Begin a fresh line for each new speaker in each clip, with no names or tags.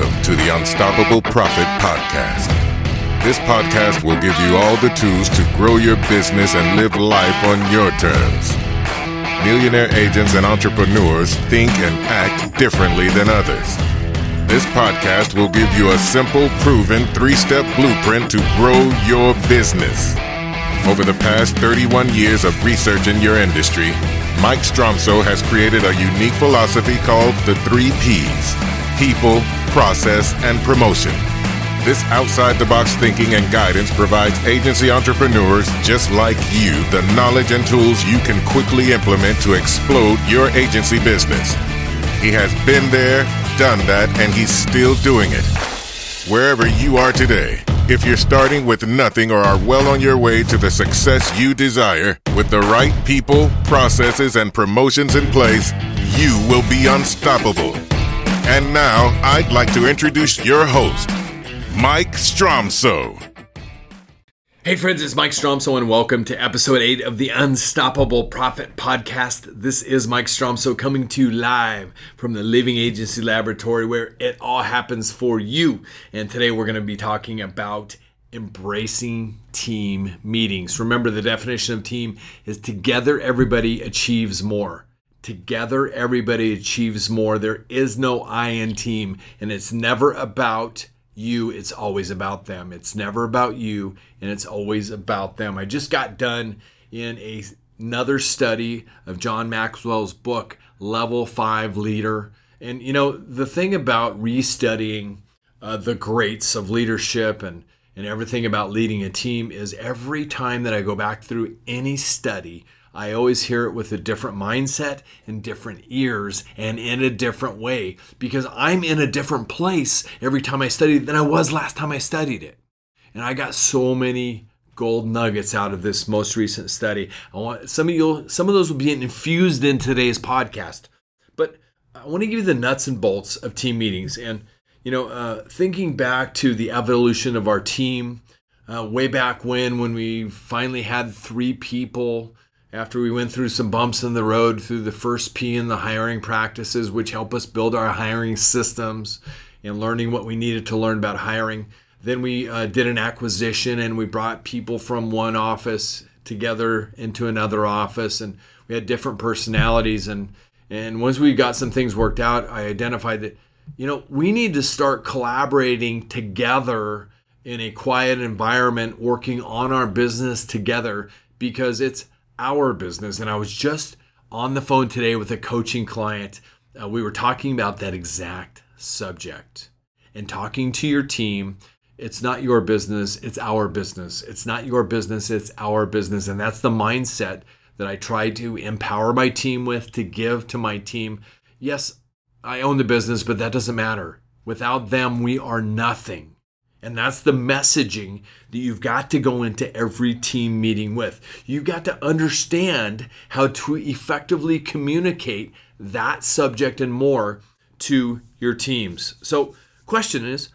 Welcome to the Unstoppable Profit Podcast. This podcast will give you all the tools to grow your business and live life on your terms. Millionaire agents and entrepreneurs think and act differently than others. This podcast will give you a simple, proven three step blueprint to grow your business. Over the past 31 years of research in your industry, Mike Stromsoe has created a unique philosophy called the three P's people, process, and promotion. This outside the box thinking and guidance provides agency entrepreneurs just like you the knowledge and tools you can quickly implement to explode your agency business. He has been there, done that, and he's still doing it. Wherever you are today, if you're starting with nothing or are well on your way to the success you desire, with the right people, processes, and promotions in place, you will be unstoppable. And now, I'd like to introduce your host, Mike Stromsoe.
Hey friends, it's Mike Stromsoe, and welcome to episode 8 of the Unstoppable Profit Podcast. This is Mike Stromsoe coming to you live from the Living Agency Laboratory where it all happens for you. And today we're going to be talking about embracing team meetings. Remember the definition of team is together everybody achieves more. Together everybody achieves more. There is no I in team and it's never about you, it's always about them. It's never about you, and it's always about them. I just got done in a, another study of John Maxwell's book, Level 5 Leader. And, you know, the thing about restudying uh, the greats of leadership and, and everything about leading a team is every time that I go back through any study, I always hear it with a different mindset and different ears and in a different way because I'm in a different place every time I study than I was last time I studied it. And I got so many gold nuggets out of this most recent study. I want some of you some of those will be infused in today's podcast. But I want to give you the nuts and bolts of team meetings and you know, uh, thinking back to the evolution of our team, uh, way back when, when we finally had three people after we went through some bumps in the road through the first P in the hiring practices, which help us build our hiring systems and learning what we needed to learn about hiring. Then we uh, did an acquisition and we brought people from one office together into another office, and we had different personalities. And and once we got some things worked out, I identified that you know we need to start collaborating together in a quiet environment, working on our business together because it's our business. And I was just on the phone today with a coaching client. Uh, we were talking about that exact subject and talking to your team. It's not your business, it's our business. It's not your business, it's our business. And that's the mindset that I try to empower my team with, to give to my team. Yes, I own the business, but that doesn't matter. Without them, we are nothing. And that's the messaging that you've got to go into every team meeting with. You've got to understand how to effectively communicate that subject and more to your teams. So, question is,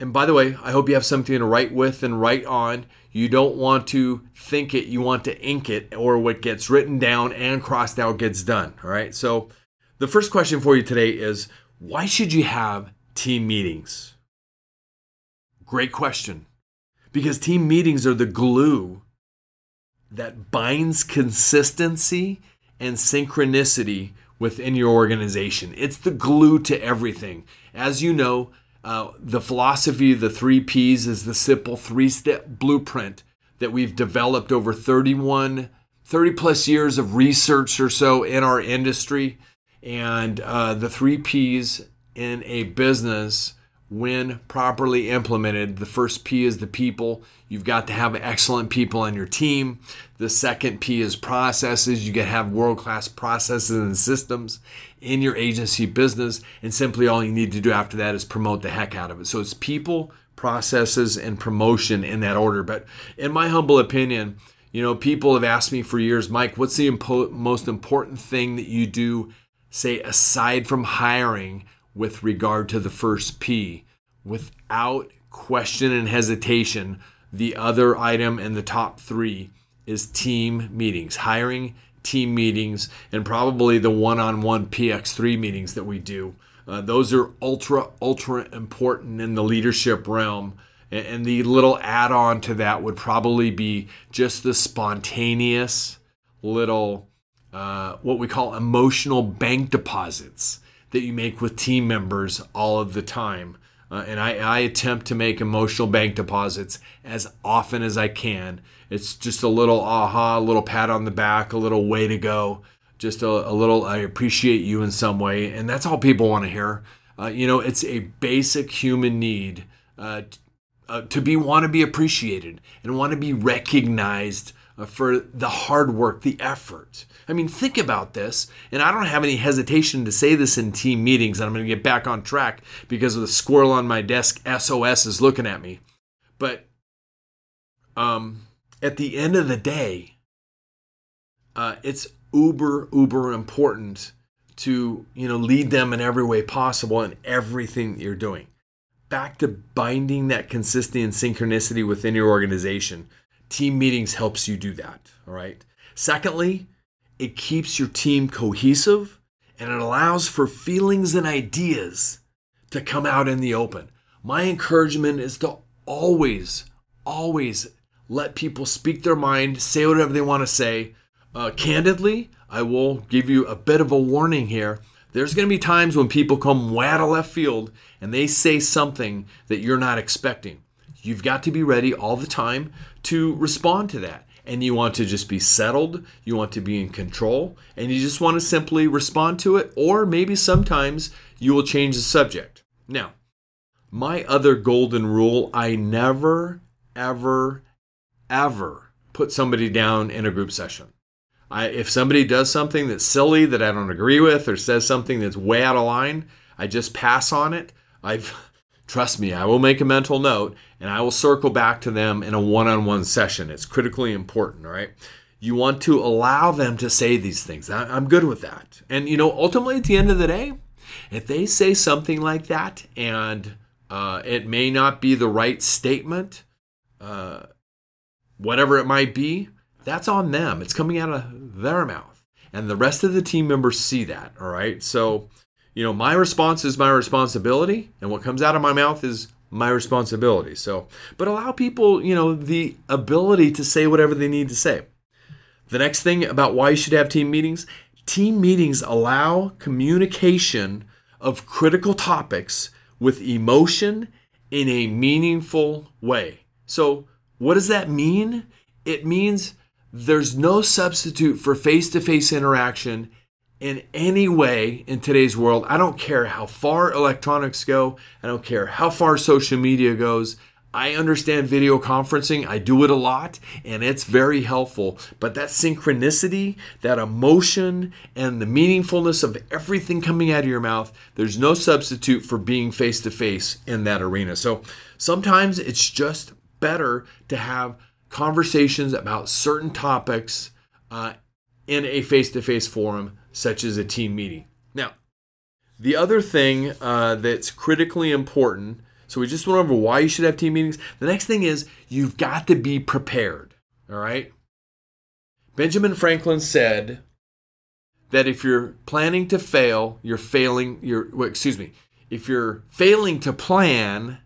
and by the way, I hope you have something to write with and write on. You don't want to think it, you want to ink it, or what gets written down and crossed out gets done. All right. So, the first question for you today is why should you have team meetings? Great question. Because team meetings are the glue that binds consistency and synchronicity within your organization. It's the glue to everything. As you know, uh, the philosophy of the three P's is the simple three step blueprint that we've developed over 31, 30 plus years of research or so in our industry. And uh, the three P's in a business when properly implemented. The first P is the people. You've got to have excellent people on your team. The second P is processes. You to have world class processes and systems in your agency business. And simply all you need to do after that is promote the heck out of it. So it's people, processes, and promotion in that order. But in my humble opinion, you know, people have asked me for years, Mike, what's the impo- most important thing that you do, say, aside from hiring? With regard to the first P. Without question and hesitation, the other item in the top three is team meetings, hiring team meetings, and probably the one on one PX3 meetings that we do. Uh, those are ultra, ultra important in the leadership realm. And, and the little add on to that would probably be just the spontaneous little, uh, what we call emotional bank deposits that you make with team members all of the time. Uh, and I, I, attempt to make emotional bank deposits as often as I can. It's just a little aha, a little pat on the back, a little way to go, just a, a little I appreciate you in some way. And that's all people want to hear. Uh, you know, it's a basic human need uh, uh to be want to be appreciated and want to be recognized uh, for the hard work, the effort. I mean, think about this, and I don't have any hesitation to say this in team meetings, and I'm going to get back on track because of the squirrel on my desk, SOS, is looking at me. But um, at the end of the day, uh, it's uber, uber important to you know lead them in every way possible in everything that you're doing. Back to binding that consistency and synchronicity within your organization. Team meetings helps you do that. All right. Secondly, it keeps your team cohesive and it allows for feelings and ideas to come out in the open. My encouragement is to always, always let people speak their mind, say whatever they want to say. Uh, candidly, I will give you a bit of a warning here. There's going to be times when people come way out of left field and they say something that you're not expecting. You've got to be ready all the time to respond to that. And you want to just be settled, you want to be in control, and you just want to simply respond to it, or maybe sometimes you will change the subject. Now, my other golden rule I never, ever, ever put somebody down in a group session. I, if somebody does something that's silly that I don't agree with or says something that's way out of line, I just pass on it. I've Trust me, I will make a mental note and I will circle back to them in a one on one session. It's critically important, right? You want to allow them to say these things. I'm good with that. And, you know, ultimately at the end of the day, if they say something like that and uh, it may not be the right statement, uh, whatever it might be, that's on them. It's coming out of their mouth. And the rest of the team members see that, all right? So, you know, my response is my responsibility, and what comes out of my mouth is my responsibility. So, but allow people, you know, the ability to say whatever they need to say. The next thing about why you should have team meetings team meetings allow communication of critical topics with emotion in a meaningful way. So, what does that mean? It means there's no substitute for face to face interaction in any way in today's world. I don't care how far electronics go, I don't care how far social media goes. I understand video conferencing. I do it a lot and it's very helpful. But that synchronicity, that emotion, and the meaningfulness of everything coming out of your mouth, there's no substitute for being face to face in that arena. So sometimes it's just better to have conversations about certain topics uh, in a face to face forum such as a team meeting. Now, the other thing uh, that's critically important so we just went over why you should have team meetings. The next thing is you've got to be prepared. All right. Benjamin Franklin said that if you're planning to fail, you're failing. You're well, excuse me. If you're failing to plan,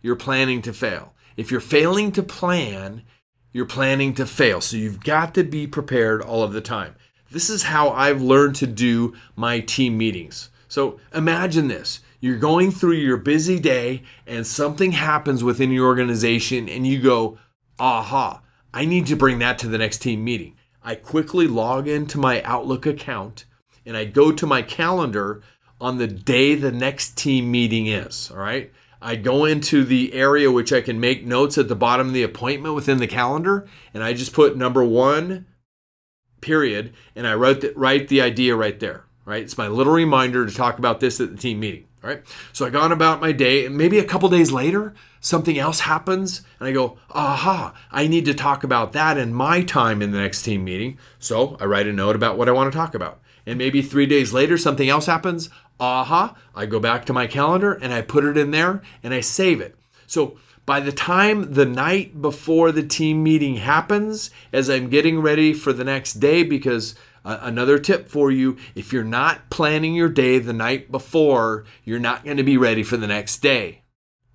you're planning to fail. If you're failing to plan, you're planning to fail. So you've got to be prepared all of the time. This is how I've learned to do my team meetings. So imagine this you're going through your busy day and something happens within your organization and you go, aha, I need to bring that to the next team meeting. I quickly log into my Outlook account and I go to my calendar on the day the next team meeting is. All right. I go into the area which I can make notes at the bottom of the appointment within the calendar and I just put number one period, and I wrote the, write the idea right there. Right, it's my little reminder to talk about this at the team meeting. All right, so I gone about my day, and maybe a couple days later, something else happens, and I go, aha, I need to talk about that in my time in the next team meeting. So I write a note about what I want to talk about. And maybe three days later, something else happens. Aha, I go back to my calendar and I put it in there and I save it. So by the time the night before the team meeting happens, as I'm getting ready for the next day, because Uh, another tip for you if you're not planning your day the night before, you're not going to be ready for the next day.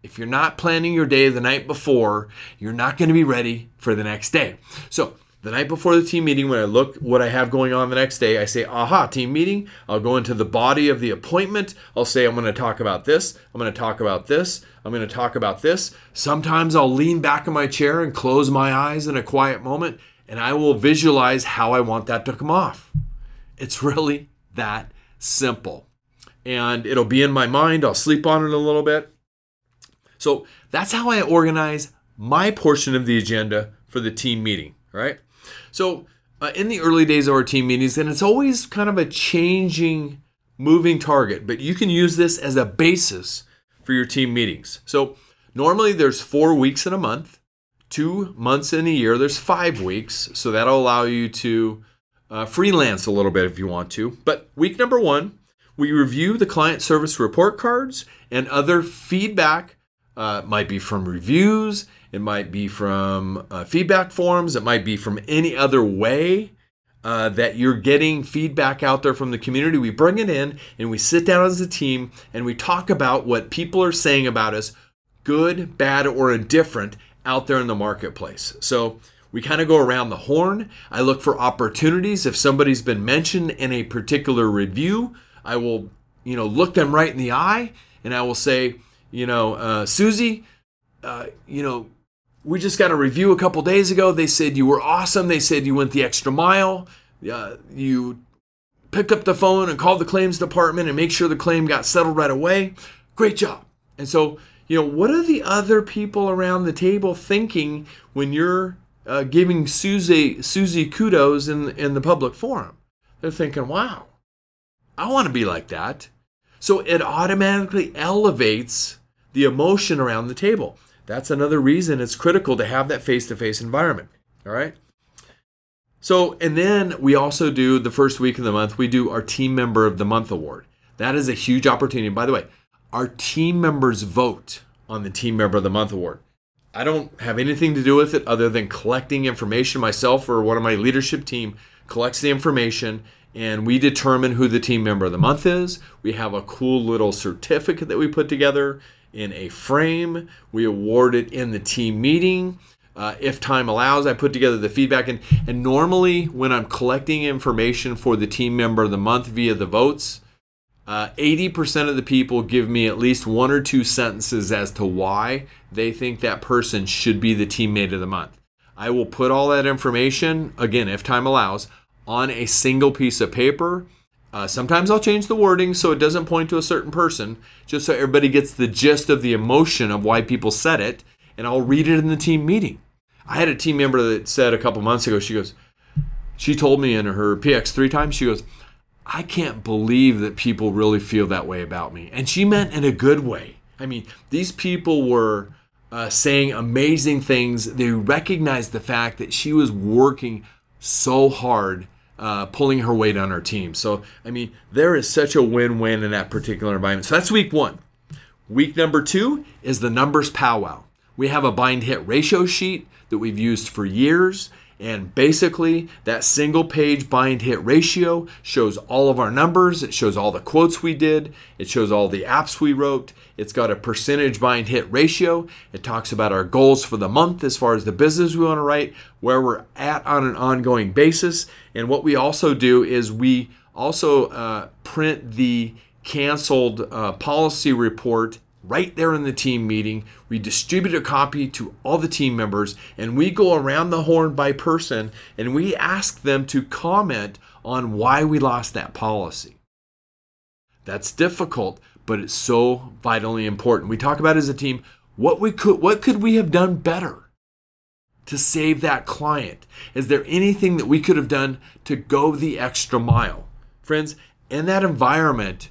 If you're not planning your day the night before, you're not going to be ready for the next day. So, the night before the team meeting, when I look what I have going on the next day, I say, aha, team meeting. I'll go into the body of the appointment. I'll say, I'm going to talk about this. I'm going to talk about this. I'm going to talk about this. Sometimes I'll lean back in my chair and close my eyes in a quiet moment, and I will visualize how I want that to come off. It's really that simple. And it'll be in my mind. I'll sleep on it a little bit. So that's how I organize my portion of the agenda for the team meeting, right? So, uh, in the early days of our team meetings, and it's always kind of a changing, moving target, but you can use this as a basis for your team meetings. So, normally there's four weeks in a month, two months in a year, there's five weeks. So, that'll allow you to uh, freelance a little bit if you want to. But week number one, we review the client service report cards and other feedback. Uh, might be from reviews, it might be from uh, feedback forms. It might be from any other way uh, that you're getting feedback out there from the community. We bring it in and we sit down as a team and we talk about what people are saying about us, good, bad, or indifferent, out there in the marketplace. So we kind of go around the horn. I look for opportunities. If somebody's been mentioned in a particular review, I will, you know, look them right in the eye and I will say, you know, uh, Susie, uh, you know, we just got a review a couple days ago. They said you were awesome. They said you went the extra mile. Uh, you picked up the phone and called the claims department and make sure the claim got settled right away. Great job. And so, you know, what are the other people around the table thinking when you're uh, giving Susie Susie kudos in in the public forum? They're thinking, "Wow, I want to be like that." So it automatically elevates the emotion around the table. That's another reason it's critical to have that face to face environment. All right. So, and then we also do the first week of the month, we do our Team Member of the Month award. That is a huge opportunity. By the way, our team members vote on the Team Member of the Month award. I don't have anything to do with it other than collecting information. Myself or one of my leadership team collects the information and we determine who the Team Member of the Month is. We have a cool little certificate that we put together in a frame. We award it in the team meeting. Uh, if time allows, I put together the feedback. And, and normally, when I'm collecting information for the team member of the month via the votes, uh, 80% of the people give me at least one or two sentences as to why they think that person should be the teammate of the month. I will put all that information, again, if time allows, on a single piece of paper uh, sometimes I'll change the wording so it doesn't point to a certain person, just so everybody gets the gist of the emotion of why people said it, and I'll read it in the team meeting. I had a team member that said a couple months ago, she goes, she told me in her PX three times, she goes, I can't believe that people really feel that way about me. And she meant in a good way. I mean, these people were uh, saying amazing things. They recognized the fact that she was working so hard uh, pulling her weight on her team. So, I mean, there is such a win win in that particular environment. So, that's week one. Week number two is the numbers powwow. We have a bind hit ratio sheet that we've used for years. And basically, that single page bind hit ratio shows all of our numbers. It shows all the quotes we did. It shows all the apps we wrote. It's got a percentage bind hit ratio. It talks about our goals for the month as far as the business we want to write, where we're at on an ongoing basis. And what we also do is we also uh, print the canceled uh, policy report right there in the team meeting. We distribute a copy to all the team members and we go around the horn by person and we ask them to comment on why we lost that policy. That's difficult, but it's so vitally important. We talk about as a team what we could what could we have done better to save that client? Is there anything that we could have done to go the extra mile? Friends, in that environment,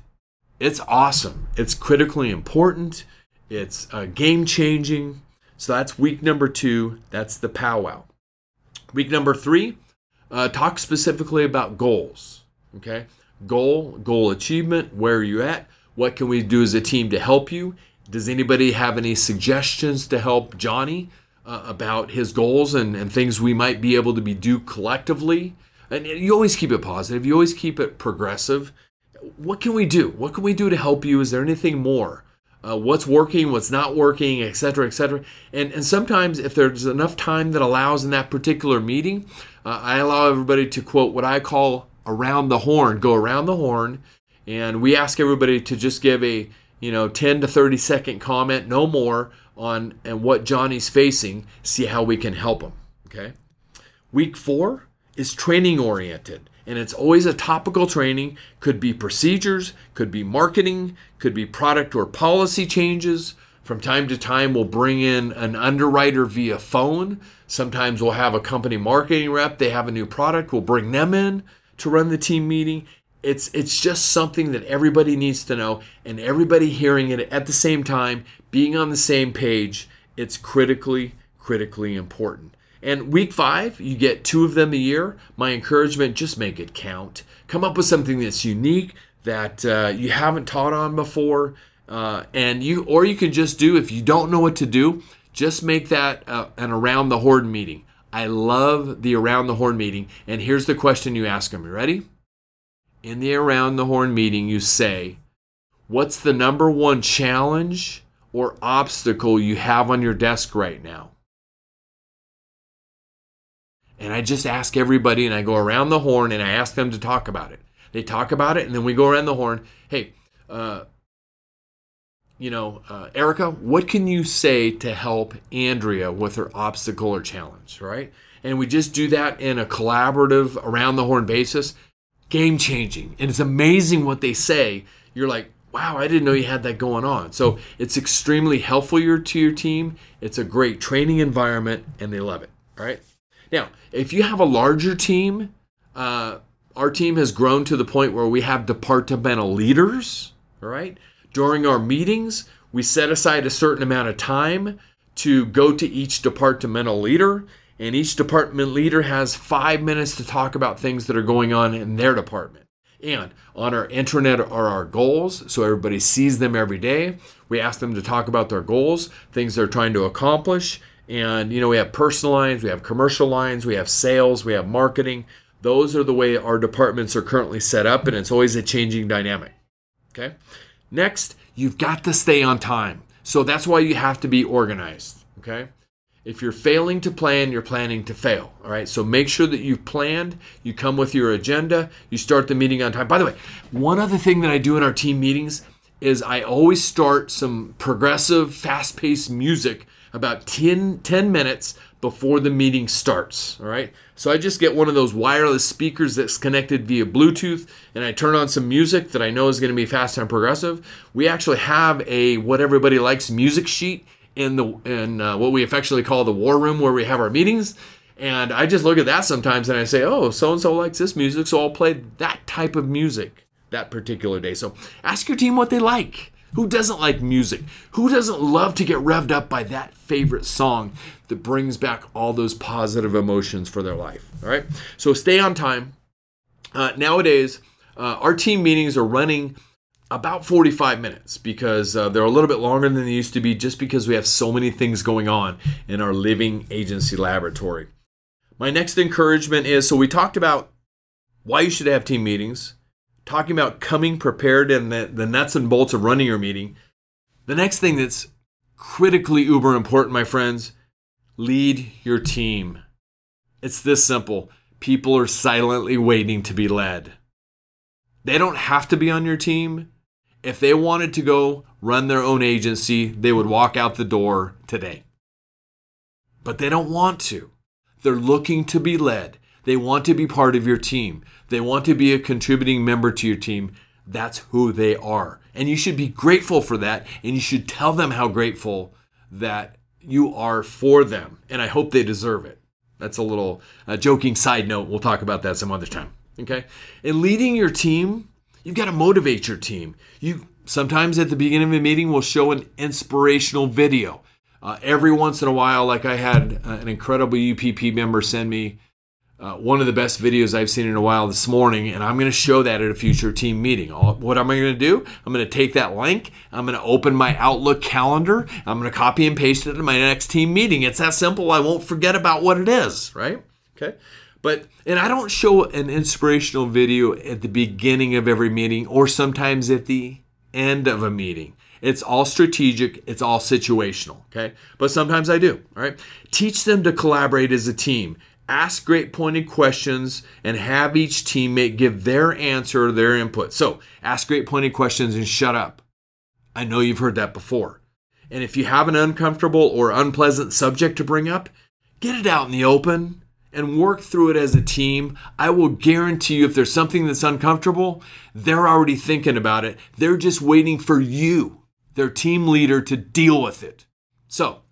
it's awesome. It's critically important. It's uh, game changing. So that's week number two. That's the powwow. Week number three, uh, talk specifically about goals. Okay, goal, goal achievement. Where are you at? What can we do as a team to help you? Does anybody have any suggestions to help Johnny uh, about his goals and, and things we might be able to be do collectively? and you always keep it positive, you always keep it progressive. What can we do? What can we do to help you? Is there anything more? Uh, what's working, what's not working, et cetera, et cetera. And, and sometimes, if there's enough time that allows in that particular meeting, uh, I allow everybody to quote what I call around the horn, go around the horn, and we ask everybody to just give a you know 10 to 30 second comment, no more, on and what Johnny's facing. See how we can help him. Okay. Week four is training oriented and it's always a topical training. Could be procedures could be marketing could be product or policy changes. From time to time we'll bring in an underwriter via phone. Sometimes we'll have a company marketing rep. They have a new product. We'll bring them in to run the team meeting. It's it's just something that everybody needs to know and everybody hearing it at the same time being on the same page. It's critically critically important and week five, you get two of them a year. My encouragement, just make it count. Come up with something that's unique that uh, you haven't taught on before. Uh, and you, or you can just do, if you don't know what to do, just make that uh, an around the horn meeting. I love the around the horn meeting. And here's the question you ask them. You ready? In the around the horn meeting, you say, What's the number one challenge or obstacle you have on your desk right now? And I just ask everybody and I go around the horn and I ask them to talk about it. They talk about it and then we go around the horn. Hey, uh, you know, uh, Erica, what can you say to help Andrea with her obstacle or challenge, right? And we just do that in a collaborative, around the horn basis. Game changing. And it's amazing what they say. You're like, wow, I didn't know you had that going on. So it's extremely helpful to your team. It's a great training environment and they love it. All right. Now, if you have a larger team, uh, our team has grown to the point where we have departmental leaders, all right? During our meetings, we set aside a certain amount of time to go to each departmental leader, and each department leader has five minutes to talk about things that are going on in their department. And on our intranet are our goals, so everybody sees them every day. We ask them to talk about their goals, things they're trying to accomplish, and, you know, we have personal lines, we have commercial lines, we have sales, we have marketing. Those are the way our departments are currently set up, and it's always a changing dynamic. Okay. Next, you've got to stay on time. So that's why you have to be organized. Okay. If you're failing to plan, you're planning to fail. All right. So make sure that you've planned, you come with your agenda, you start the meeting on time. By the way, one other thing that I do in our team meetings is I always start some progressive, fast paced music about 10, 10 minutes before the meeting starts. All right. So I just get one of those wireless speakers that's connected via Bluetooth and I turn on some music that I know is going to be fast and progressive. We actually have a what everybody likes music sheet in the in uh, what we affectionately call the war room where we have our meetings. And I just look at that sometimes and I say, oh, so and so likes this music, so I'll play that type of music that particular day. So ask your team what they like. Who doesn't like music? Who doesn't love to get revved up by that favorite song that brings back all those positive emotions for their life? All right. So stay on time. Uh, nowadays, uh, our team meetings are running about 45 minutes because uh, they're a little bit longer than they used to be just because we have so many things going on in our living agency laboratory. My next encouragement is so we talked about why you should have team meetings talking about coming prepared and the, the nuts and bolts of running your meeting. The next thing that's critically uber important, my friends, lead your team. It's this simple. People are silently waiting to be led. They don't have to be on your team. If they wanted to go run their own agency, they would walk out the door today. But they don't want to. They're looking to be led. They want to be part of your team. They want to be a contributing member to your team. That's who they are. And you should be grateful for that. And you should tell them how grateful that you are for them. And I hope they deserve it. That's a little uh, joking side note. We'll talk about that some other time. Okay. And leading your team, you've got to motivate your team. You sometimes at the beginning of a meeting will show an inspirational video. Uh, every once in a while, like I had uh, an incredible UPP member send me uh, one of the best videos I've seen in a while this morning, and I'm going to show that at a future team meeting. what am I going to do? I'm going to take that link, I'm going to open my Outlook calendar, I'm going to copy and paste it in my next team meeting. It's that simple. I won't forget about what it is, right? Okay. But, and I don't show an inspirational video at the beginning of every meeting or sometimes at the end of a meeting. It's all strategic, it's all situational, okay? But sometimes I do, all right? Teach them to collaborate as a team. Ask great pointed questions and have each teammate give their answer or their input. So, ask great pointed questions and shut up. I know you've heard that before. And if you have an uncomfortable or unpleasant subject to bring up, get it out in the open and work through it as a team. I will guarantee you, if there's something that's uncomfortable, they're already thinking about it. They're just waiting for you, their team leader, to deal with it. So,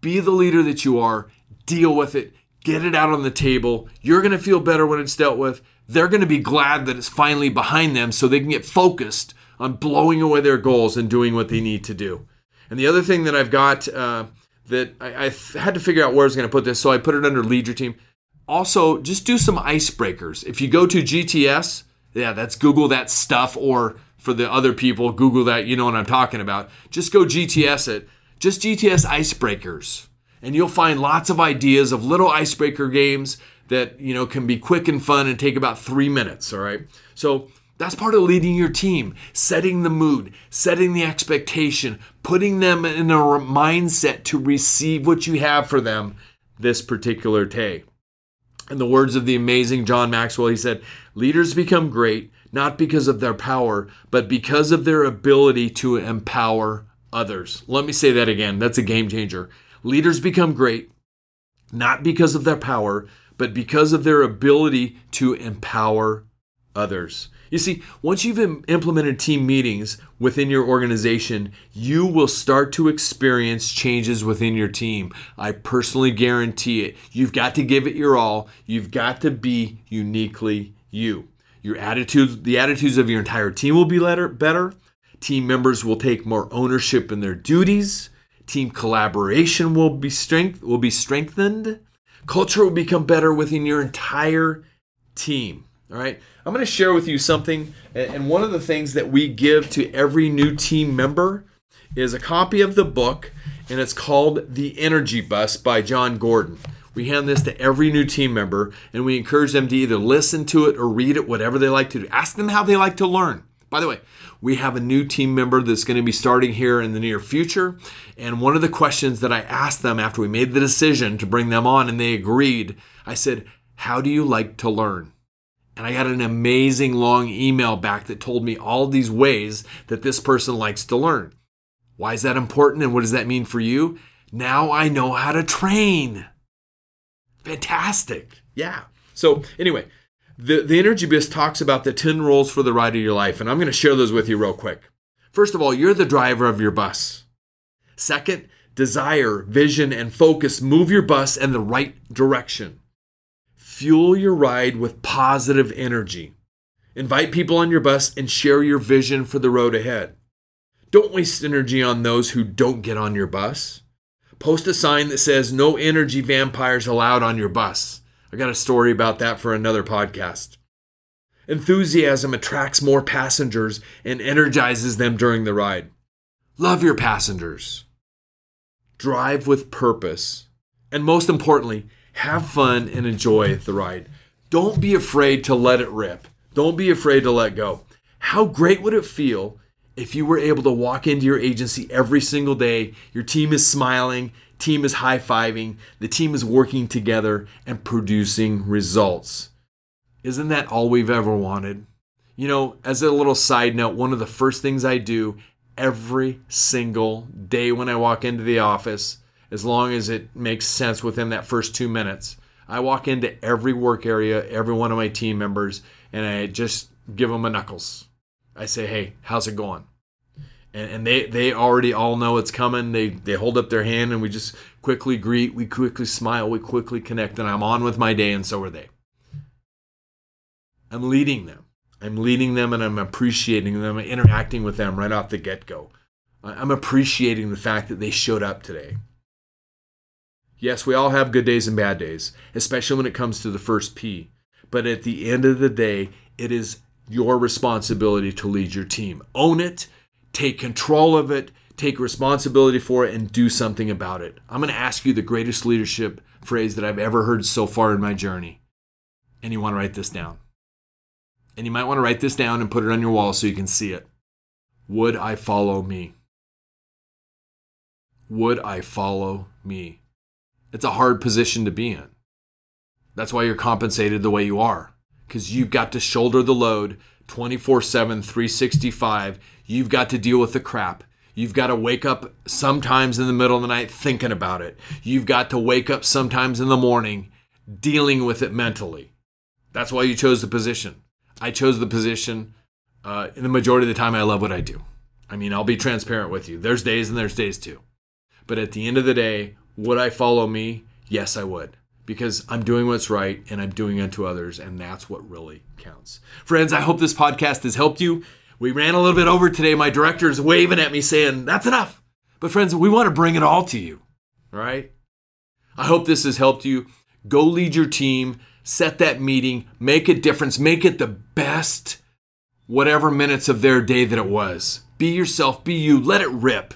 be the leader that you are, deal with it, get it out on the table. You're going to feel better when it's dealt with. They're going to be glad that it's finally behind them so they can get focused on blowing away their goals and doing what they need to do. And the other thing that I've got uh, that I, I, had to figure out where I was going to put this, so I put it under lead your team. Also, just do some icebreakers. If you go to GTS, yeah, that's Google that stuff, or for the other people, Google that, you know what I'm talking about. Just go GTS it. Just GTS icebreakers. And you'll find lots of ideas of little icebreaker games that, you know, can be quick and fun and take about three minutes. All right. So that's part of leading your team, setting the mood, setting the expectation, putting them in a mindset to receive what you have for them this particular day. In the words of the amazing John Maxwell, he said, Leaders become great not because of their power, but because of their ability to empower others. Let me say that again. That's a game changer. Leaders become great not because of their power, but because of their ability to empower others. You see, once you've implemented team meetings within your organization, you will start to experience changes within your team. I personally guarantee it. You've got to give it your all. You've got to be uniquely you. Your attitudes, the attitudes of your entire team will be better. Team members will take more ownership in their duties. Team collaboration will be strength will be strengthened. Culture will become better within your entire team. All right. I'm going to share with you something. And one of the things that we give to every new team member is a copy of the book, and it's called The Energy Bus by Jon Gordon. We hand this to every new team member, and we encourage them to either listen to it or read it, whatever they like to do. Ask them how they like to learn. By the way, we have a new team member that's going to be starting here in the near future. And one of the questions that I asked them after we made the decision to bring them on and they agreed, I said, How do you like to learn? And I got an amazing long email back that told me all these ways that this person likes to learn. Why is that important and what does that mean for you? Now I know how to train. Fantastic. Yeah. So, anyway, the, the Energy Bus talks about the 10 rules for the ride of your life, and I'm going to share those with you real quick. First of all, you're the driver of your bus. Second, desire, vision, and focus move your bus in the right direction. Fuel your ride with positive energy. Invite people on your bus and share your vision for the road ahead. Don't waste energy on those who don't get on your bus. Post a sign that says no energy vampires allowed on your bus. I got a story about that for another podcast. Enthusiasm attracts more passengers and energizes them during the ride. Love your passengers. Drive with purpose. And most importantly, have fun and enjoy the ride. Don't be afraid to let it rip. Don't be afraid to let go. How great would it feel if you were able to walk into your agency every single day? Your team is smiling, team is high fiving, the team is working together and producing results. Isn't that all we've ever wanted? You know, as a little side note, one of the first things I do every single day when I walk into the office as long as it makes sense within that first two minutes. I walk into every work area, every one of my team members, and I just give them a knuckles. I say, hey, how's it going? And, and they, they already all know it's coming. They, they hold up their hand and we just quickly greet, we quickly smile, we quickly connect, and I'm on with my day, and so are they. I'm leading them. I'm leading them and I'm appreciating them, I'm interacting with them right off the get go. I'm appreciating the fact that they showed up today. Yes, we all have good days and bad days, especially when it comes to the first P. But at the end of the day, it is your responsibility to lead your team. Own it, take control of it, take responsibility for it, and do something about it. I'm going to ask you the greatest leadership phrase that I've ever heard so far in my journey. And you want to write this down. And you might want to write this down and put it on your wall so you can see it. Would I follow me? Would I follow me? It's a hard position to be in. That's why you're compensated the way you are, because you've got to shoulder the load 24 7, 365. You've got to deal with the crap. You've got to wake up sometimes in the middle of the night thinking about it. You've got to wake up sometimes in the morning dealing with it mentally. That's why you chose the position. I chose the position. Uh, in the majority of the time, I love what I do. I mean, I'll be transparent with you. There's days and there's days too. But at the end of the day, would I follow me? Yes, I would. Because I'm doing what's right and I'm doing unto others, and that's what really counts. Friends, I hope this podcast has helped you. We ran a little bit over today. My director's waving at me saying, that's enough. But, friends, we want to bring it all to you. Right? I hope this has helped you. Go lead your team, set that meeting, make a difference, make it the best whatever minutes of their day that it was. Be yourself, be you, let it rip.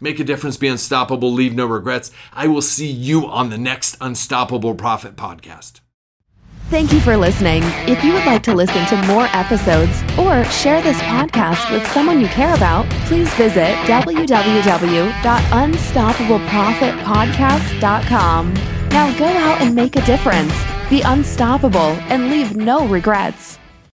Make a difference, be unstoppable, leave no regrets. I will see you on the next Unstoppable Profit podcast.
Thank you for listening. If you would like to listen to more episodes or share this podcast with someone you care about, please visit www.unstoppableprofitpodcast.com. Now go out and make a difference. Be unstoppable and leave no regrets.